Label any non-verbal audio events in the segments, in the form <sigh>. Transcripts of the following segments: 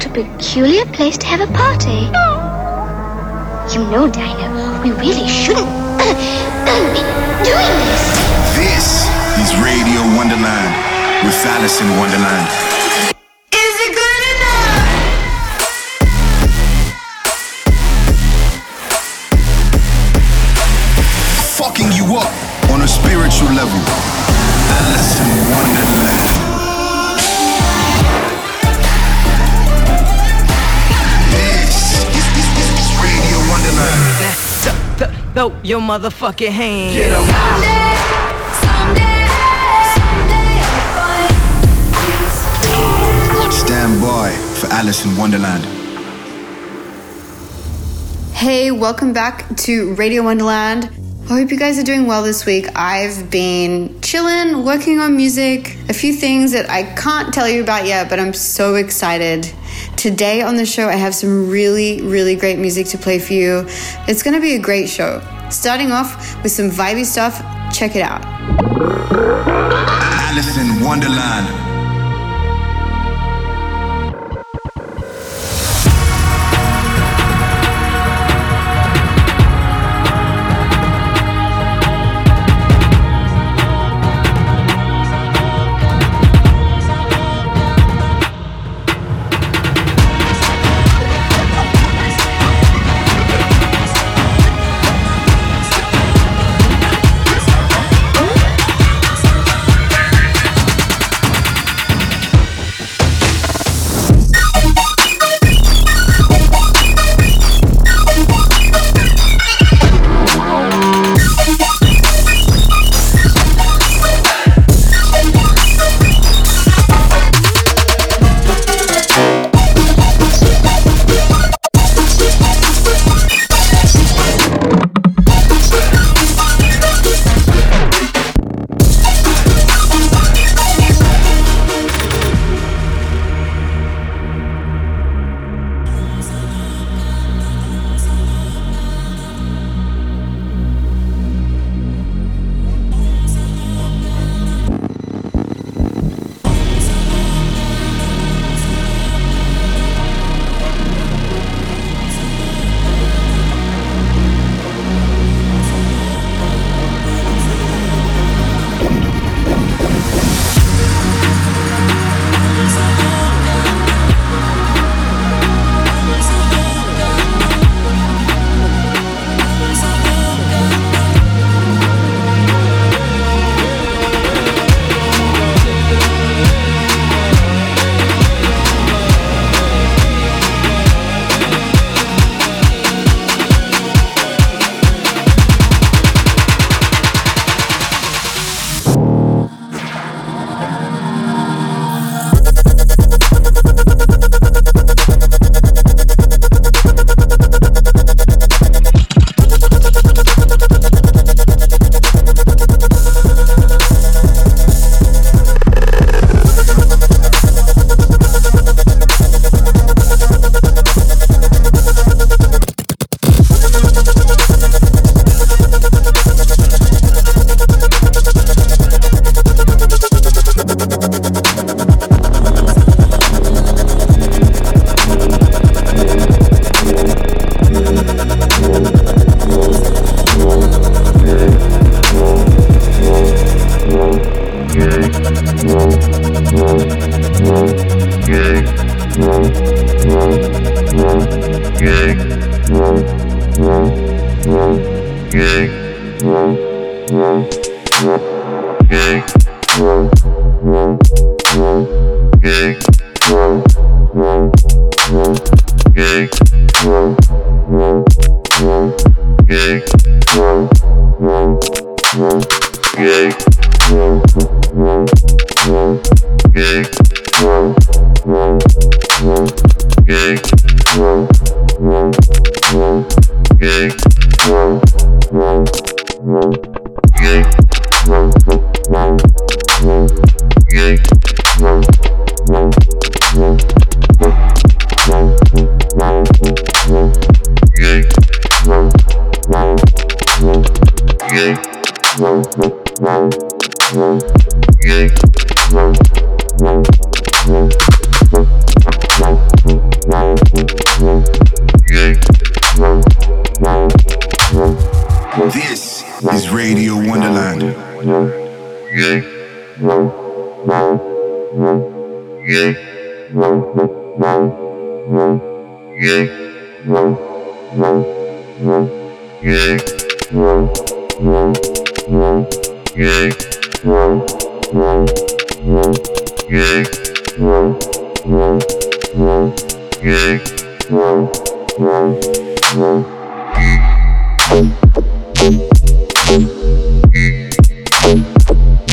What a peculiar place to have a party. You know, Dino, we really shouldn't <coughs> be doing this. This is Radio Wonderland with Alison Wonderland. Is it good enough? Fucking you up on a spiritual level. Alison Wonderland. Throw your motherfucking hand. Someday, someday, someday. Stand by for Alison Wonderland. Hey, welcome back to Radio Wonderland. I hope you guys are doing well this week. I've been chilling, working on music, a few things that I can't tell you about yet, but I'm so excited. Today on the show, I have some really, really great music to play for you. It's gonna be a great show. Starting off with some vibey stuff, check it out. Alison Wonderland.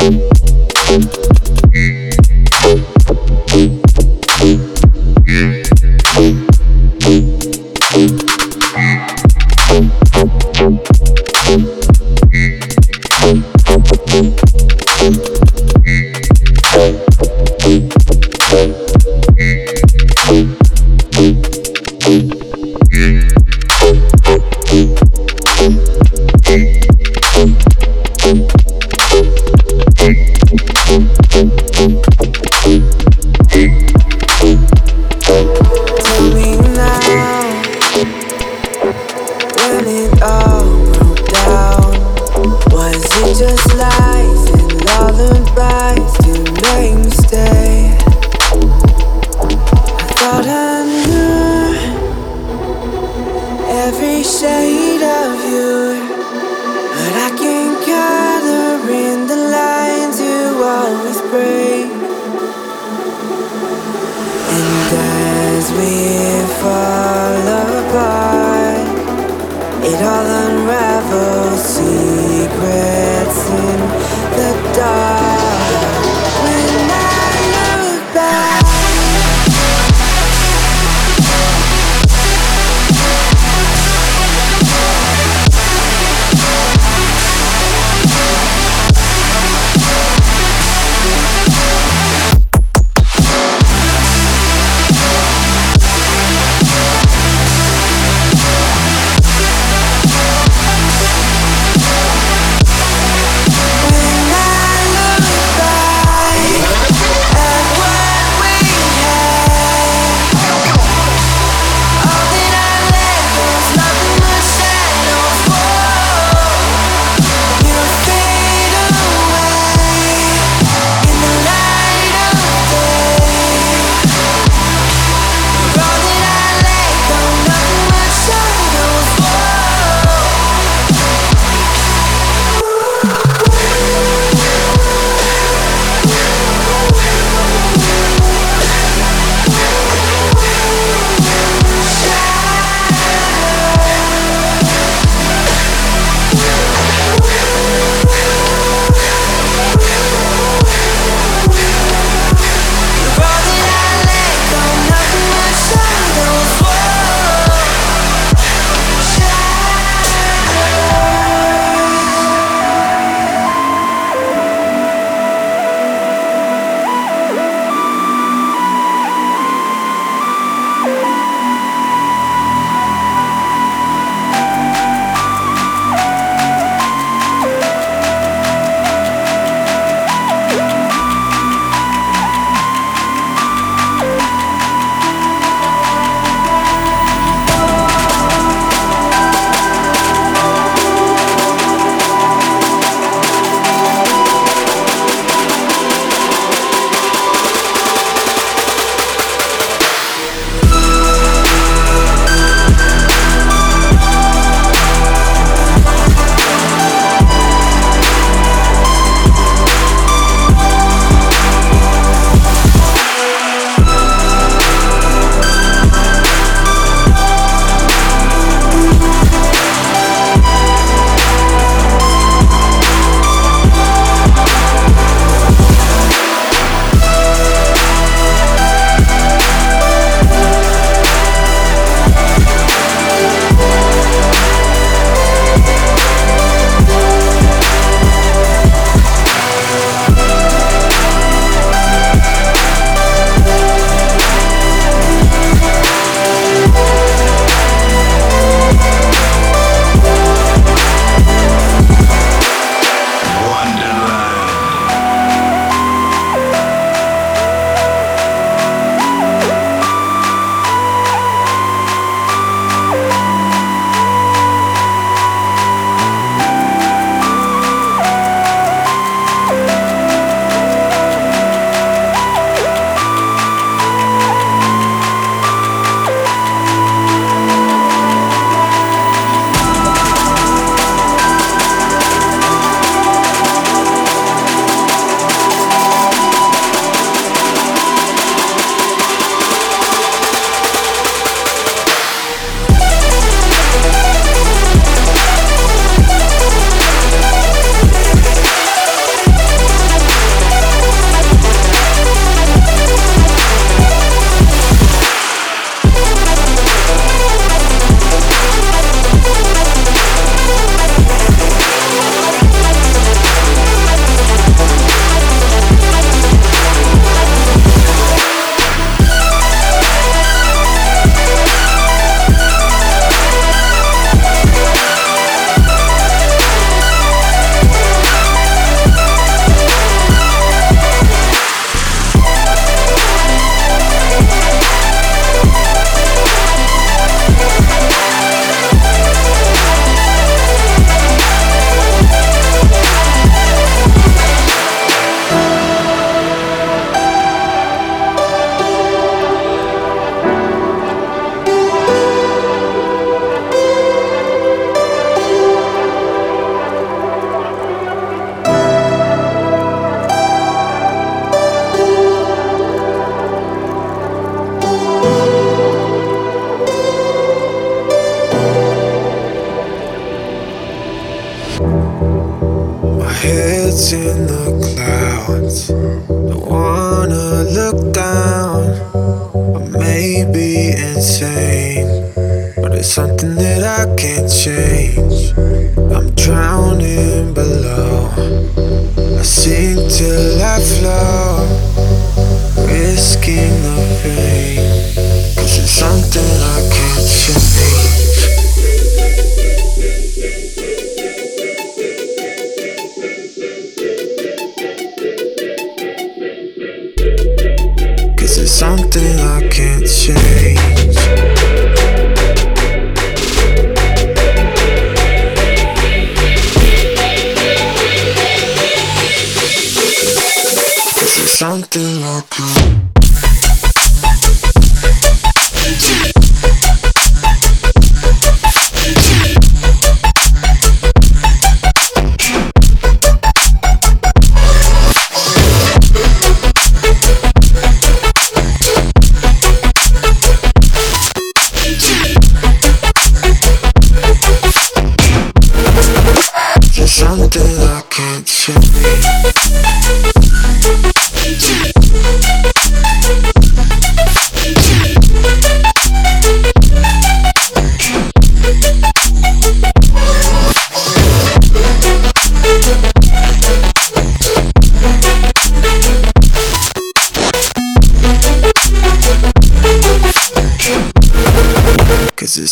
You.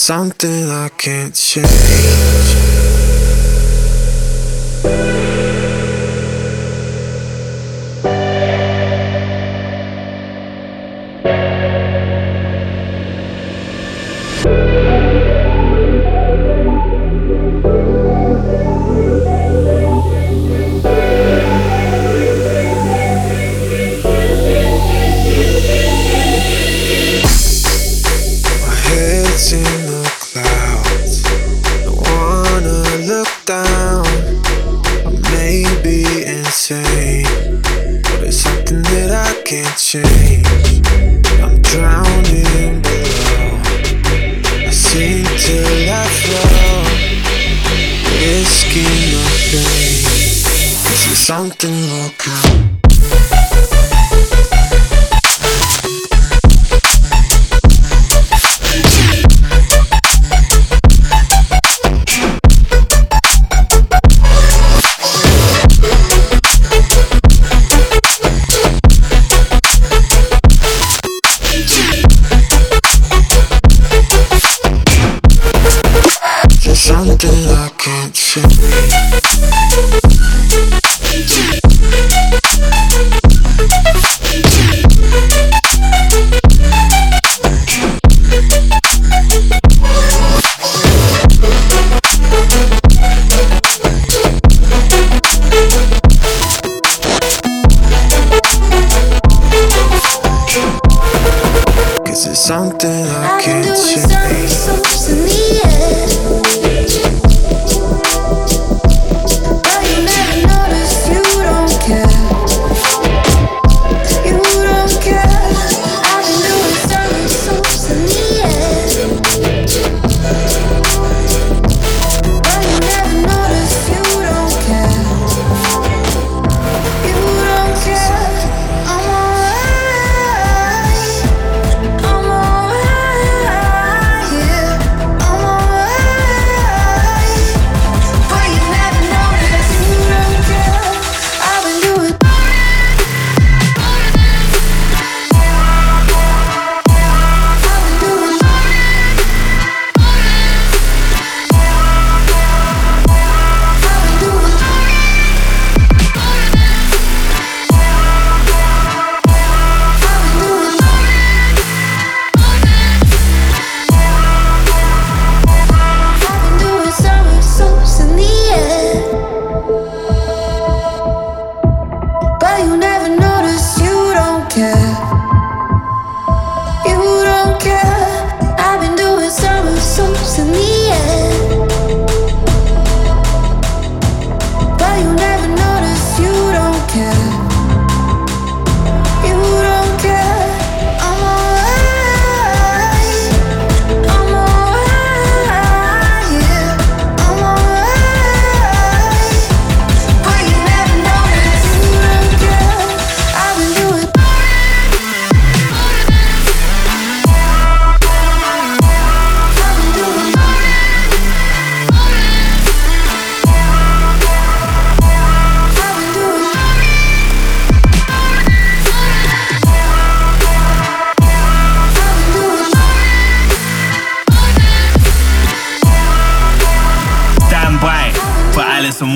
Something I can't change.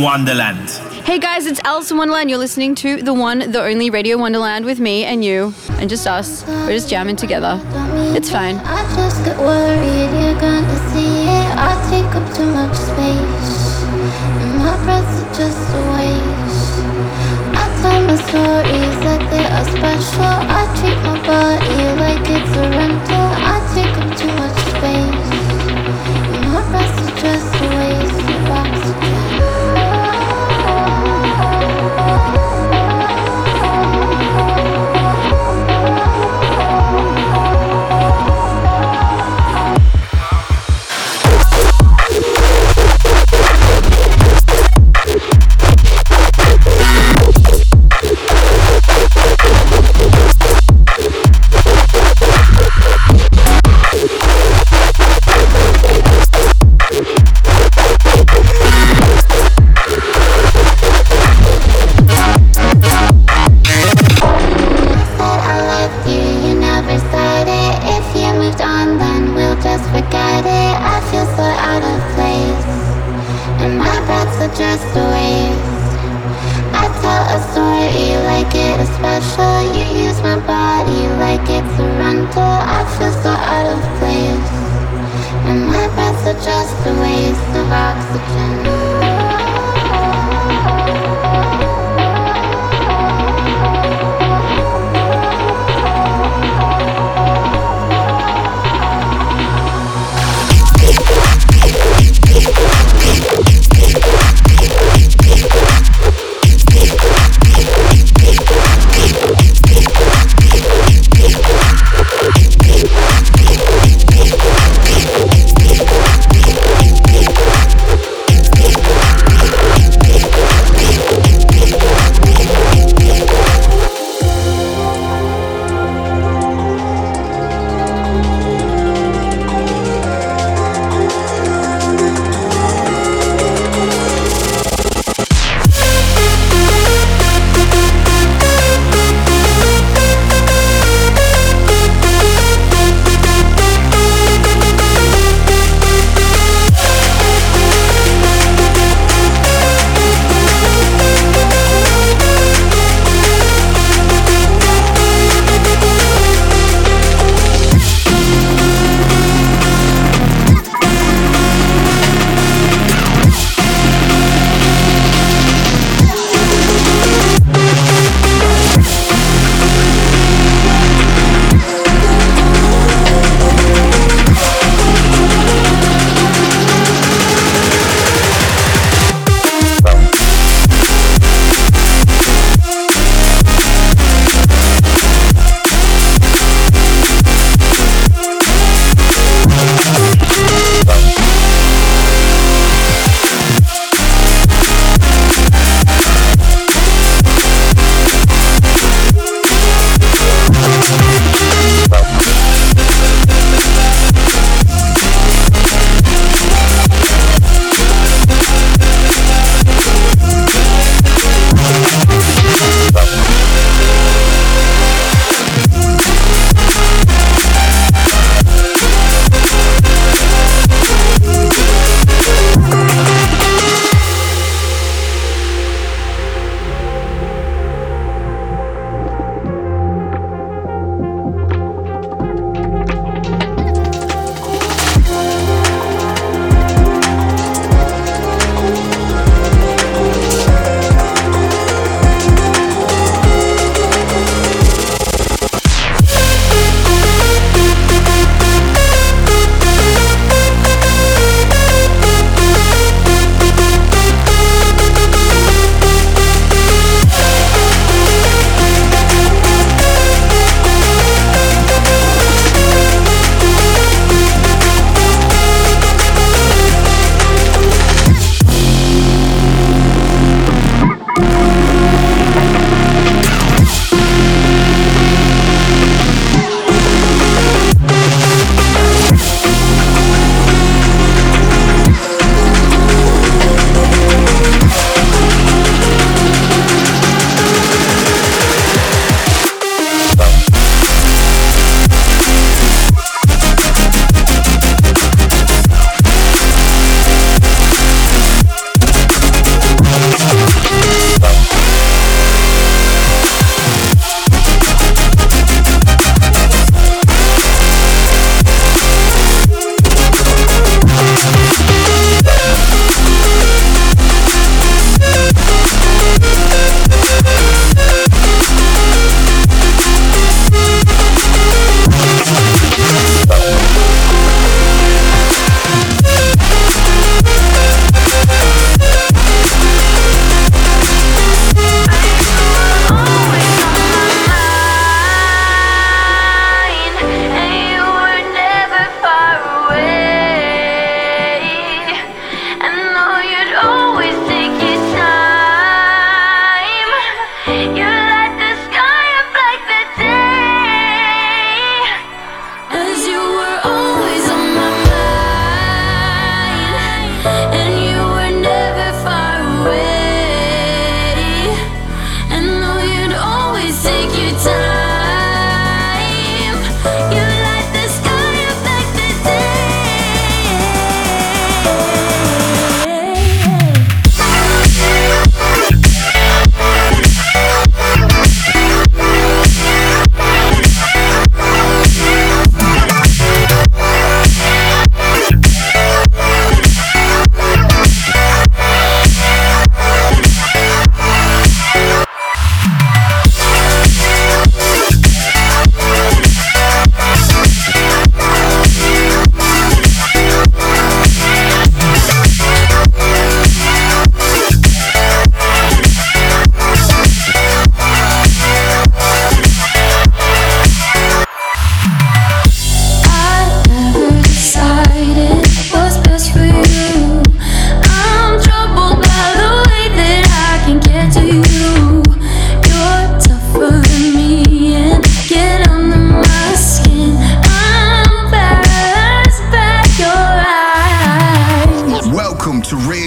Wonderland. Hey guys, it's Alison Wonderland. You're listening to the one, the only Radio Wonderland with me and you, and just us. We're just jamming together. It's fine. I just get worried you're gonna see it. I take up too much space. And my breaths are just a waste. I tell my stories like they are special. I treat my body like it's a rental. I take up too much space. And my breaths are just a waste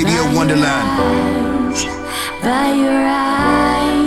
Radio Wonderland. By your eyes.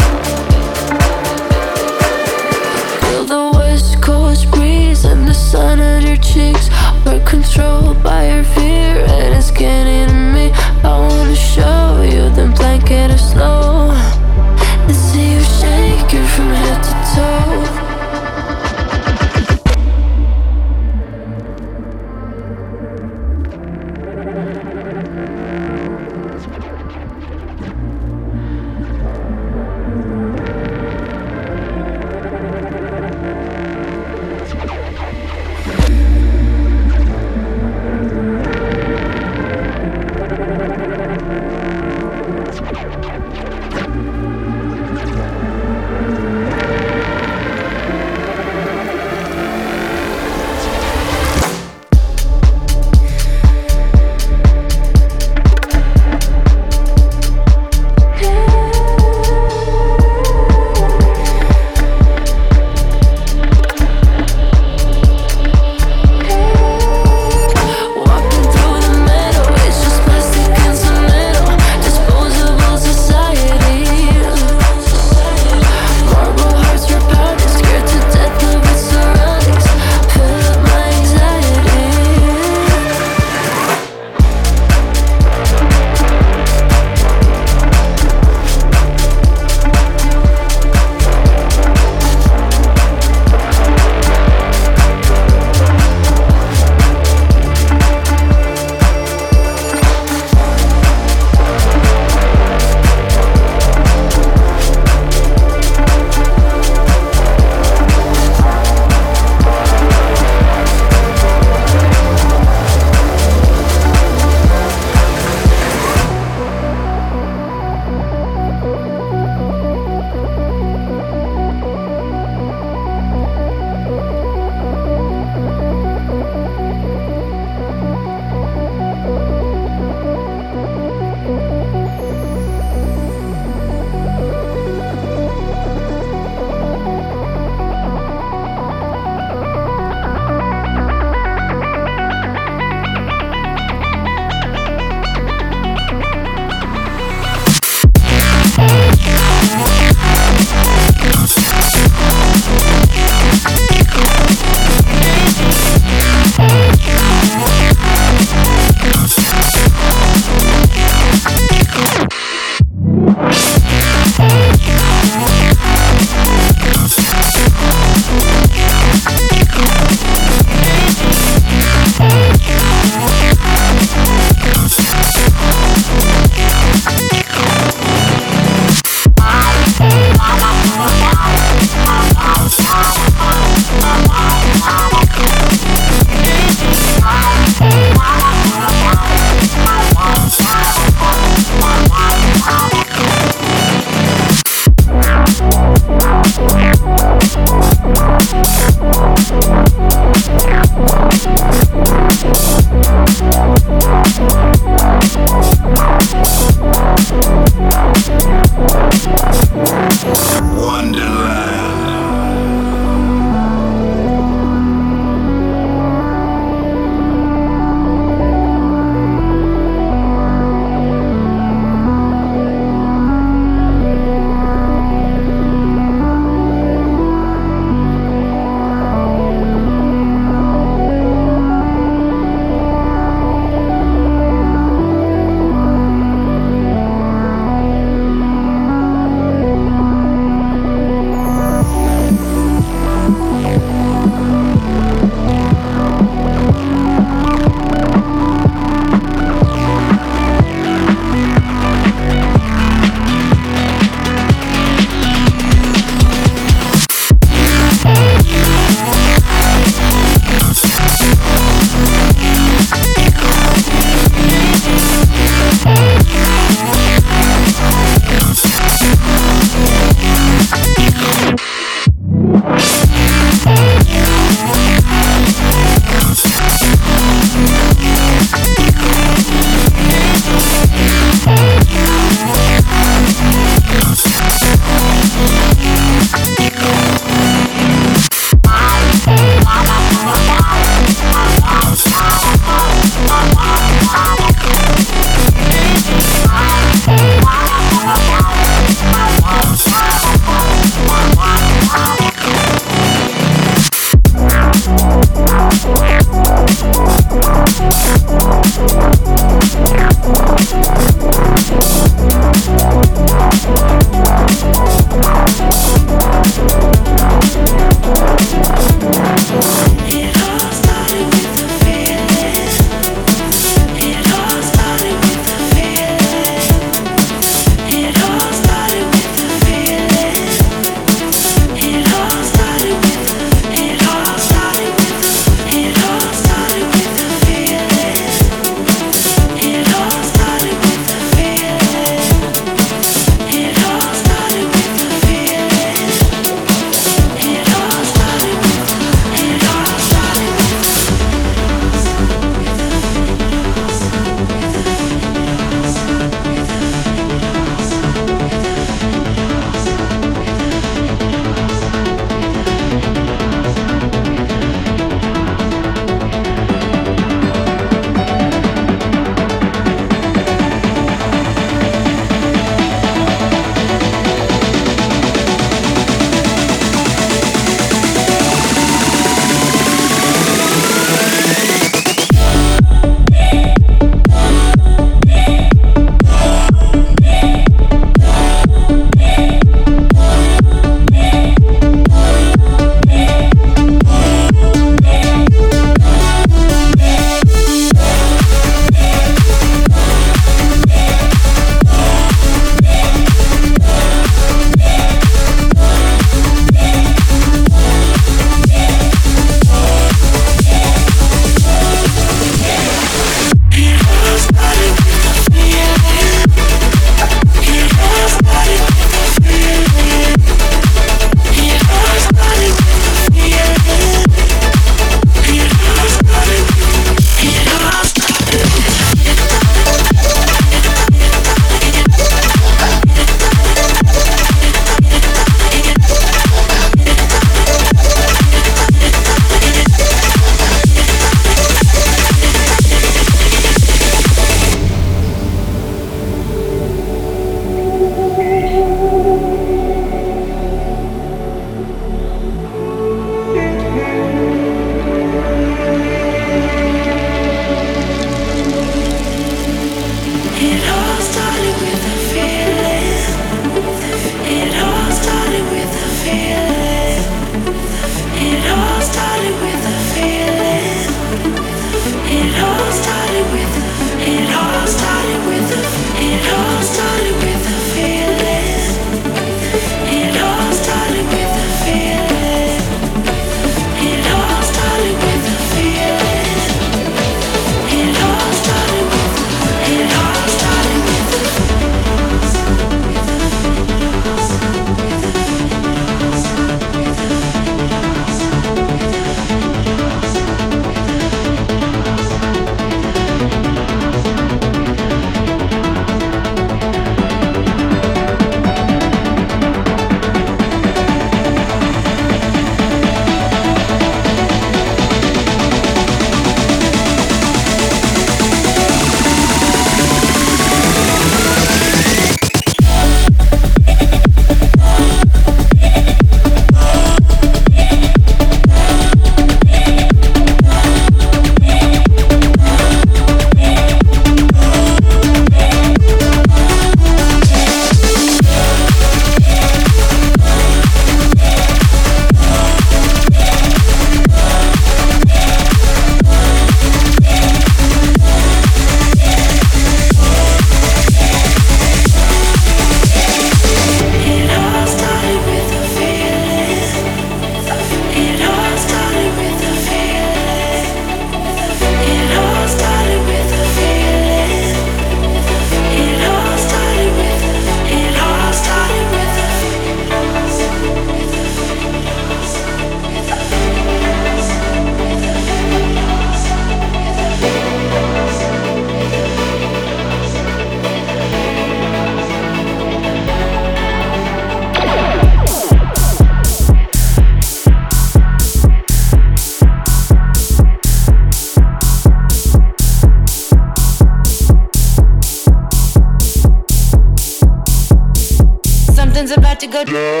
good.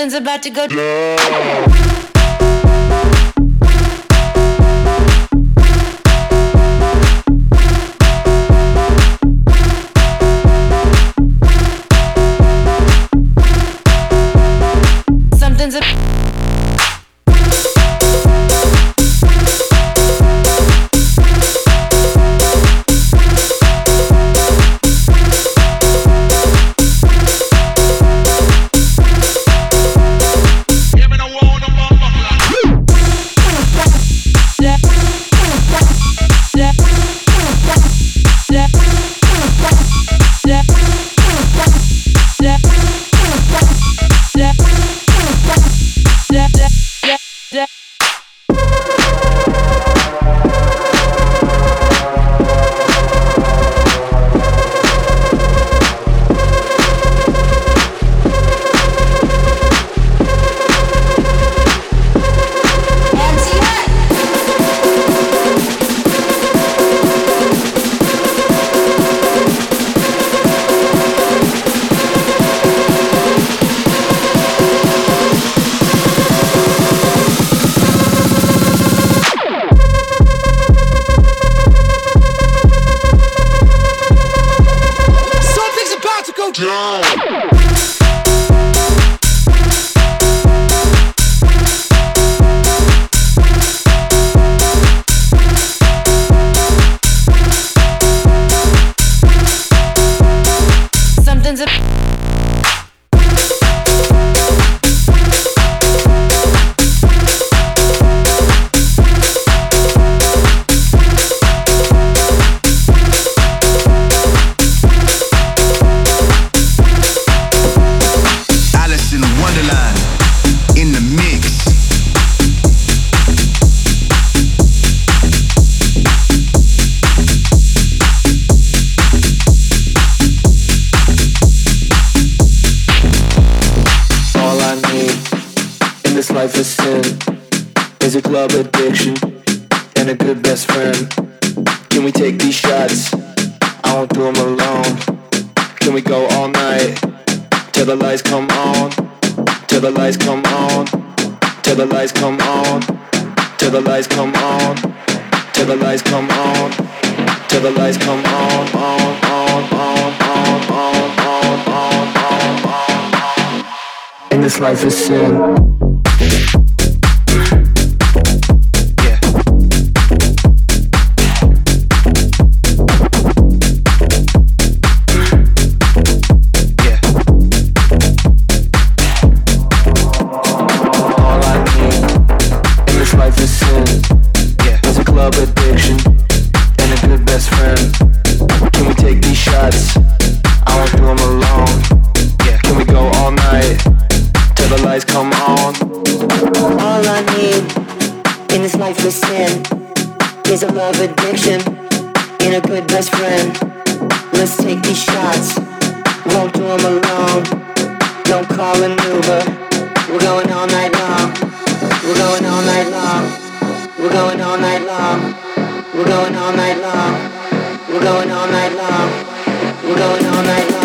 something's about to go down. We're going all night.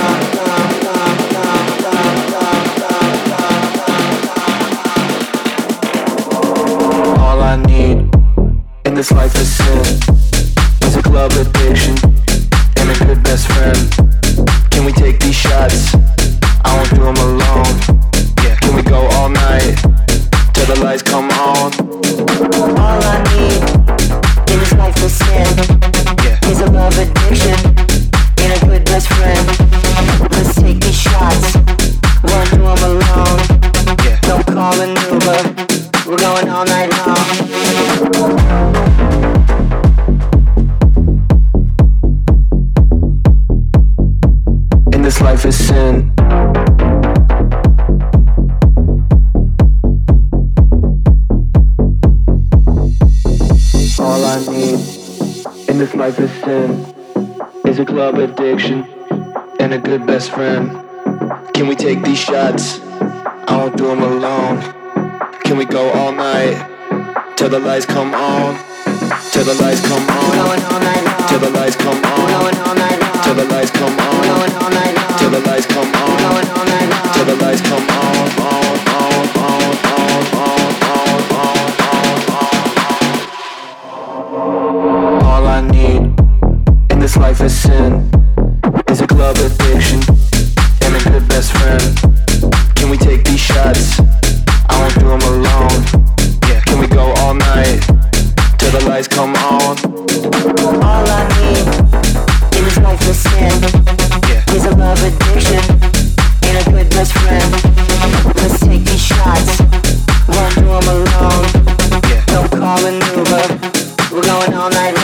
maneuver. We're going all night.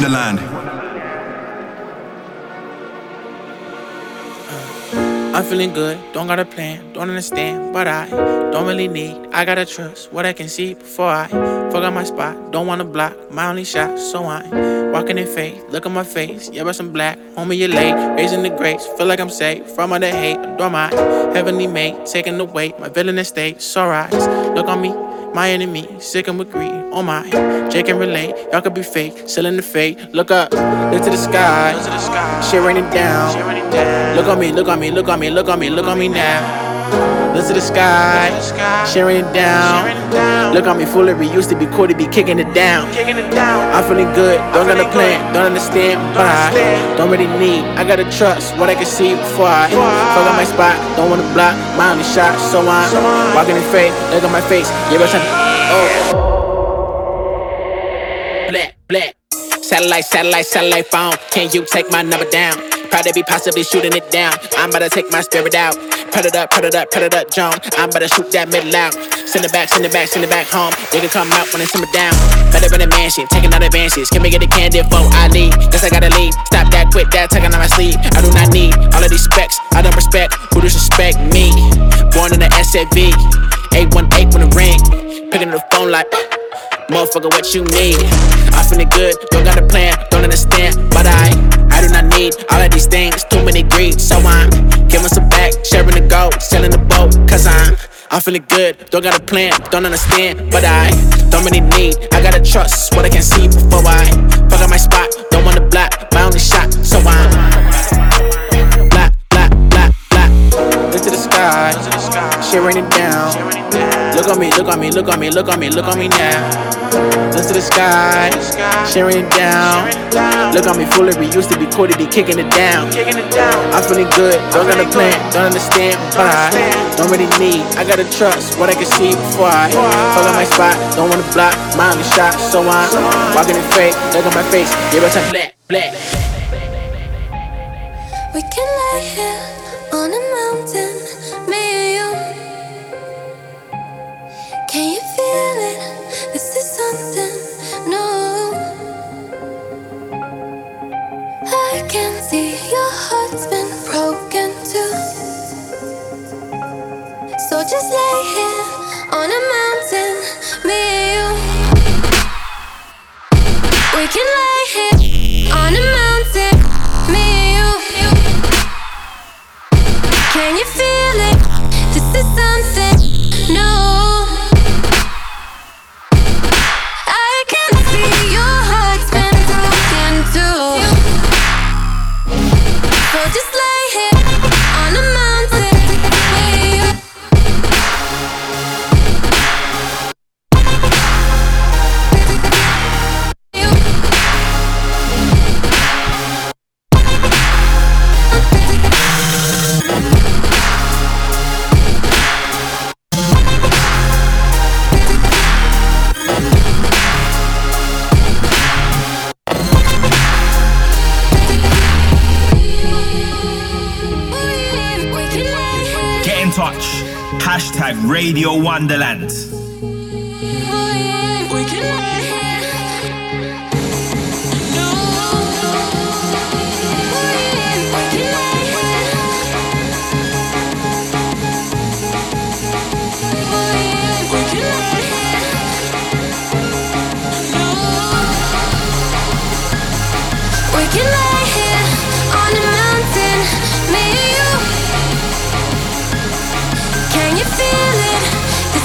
Wonderland. I'm feeling good, don't got a plan, don't understand, but I don't really need. I gotta trust what I can see before I up my spot. Don't wanna block my only shot, so I'm walking in faith. Look at my face, yeah, but some black. Homie, you're late, raising the grace. Feel like I'm safe from all the hate. Adore my heavenly mate, taking the weight. My villainous state, so rise. Look on me, my enemy, sick and with greed. Oh my, Jake can relate. Y'all could be fake, selling the fake. Look up, look to the sky. Shit raining down. Look on me, look on me, look on me, look on me, look on me now. Look to the sky, sharing it down. Look on me, foolery used to be cool to be kicking it down. I'm feeling good, don't got a plan, don't understand, I don't really need. I gotta trust what I can see before I fuck up my spot. Don't wanna block my only shot, so I'm walking in faith. Look at my face, yeah, but oh. Black, black. Satellite, satellite, satellite phone. Can you take my number down? Proud to be possibly shooting it down. I'm about to take my spirit out. Put it up, put it up, put it up, John. I'm about to shoot that middle out. Send it back, send it back, send it back home. They can come out when they simmer down. Better than a mansion, taking out advances. Can we get a candy before I leave? Guess I gotta leave. Stop that, quit that, tugging on my sleeve. I do not need all of these specs. I don't respect who disrespect me. Born in the SAV, 818 with a ring. Picking up the phone like. Motherfucker, what you need? I feeling good, don't got a plan, don't understand, but I, I do not need all of these things, too many greed, so I'm giving some back, sharing the gold, selling the boat, cause I'm, I'm feeling good, don't got a plan, don't understand, but I don't really need, I gotta trust what I can see before I fuck up my spot, don't wanna block my only shot, so I'm black, black, black, black, look to the sky, shit raining down. Look on me, look on me, look on me, look on me, look on me now. Look to the sky, sharing it down. Look on me, foolery used to be cool to be kicking it down. I'm feeling good, don't got a plan, don't understand, but I don't really need. I gotta trust what I can see before I on my spot. Don't wanna block my only shot, so I'm walking in fake. Look on my face, give it time, black, black. We can lay here on a mountain, me and you. Can you feel it? This is something new. I can see your heart's been broken too. So just lay here on a mountain, me and you. We can lay here on a mountain, me and you. Can you feel it? This is something new. Just touch. Hashtag Radio Wonderland.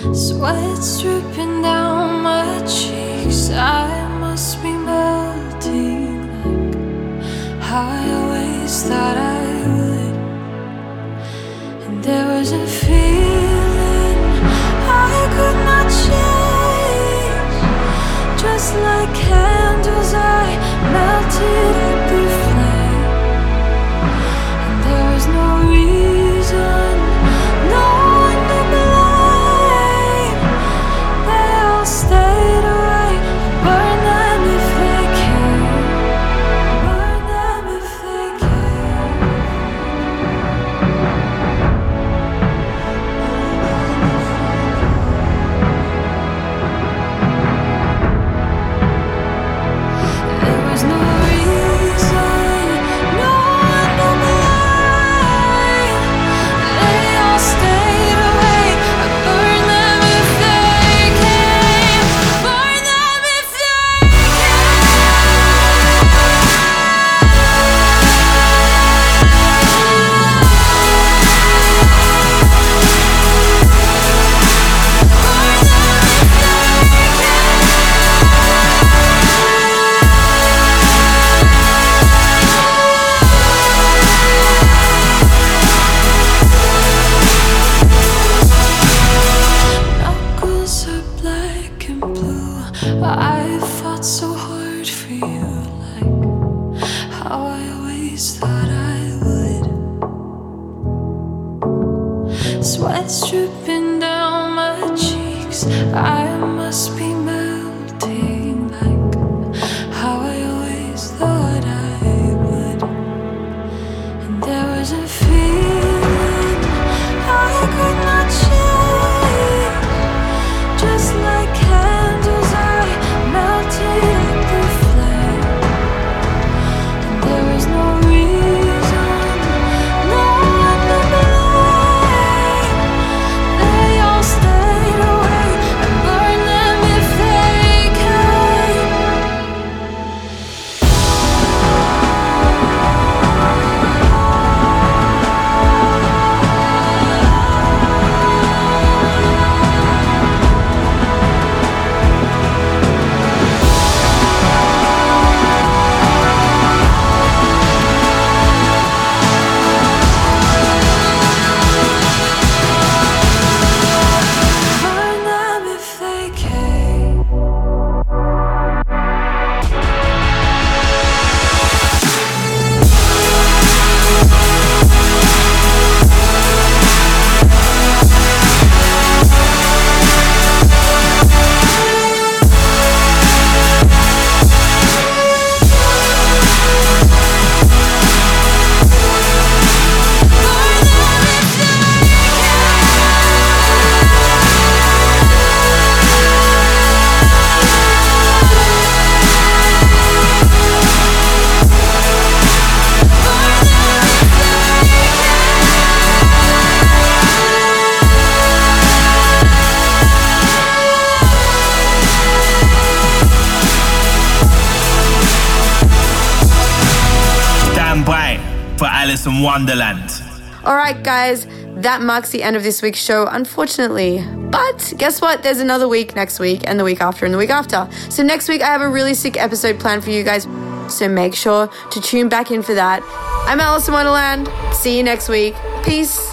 Sweat's dripping down my cheeks. I must be melting like how I always thought I would. And there was a feeling I could not change. Just like candles, I melted that marks the end of this week's show, unfortunately. But guess what? There's another week next week, and the week after, and the week after. So next week, I have a really sick episode planned for you guys. So make sure to tune back in for that. I'm Alison Wonderland. See you next week. Peace.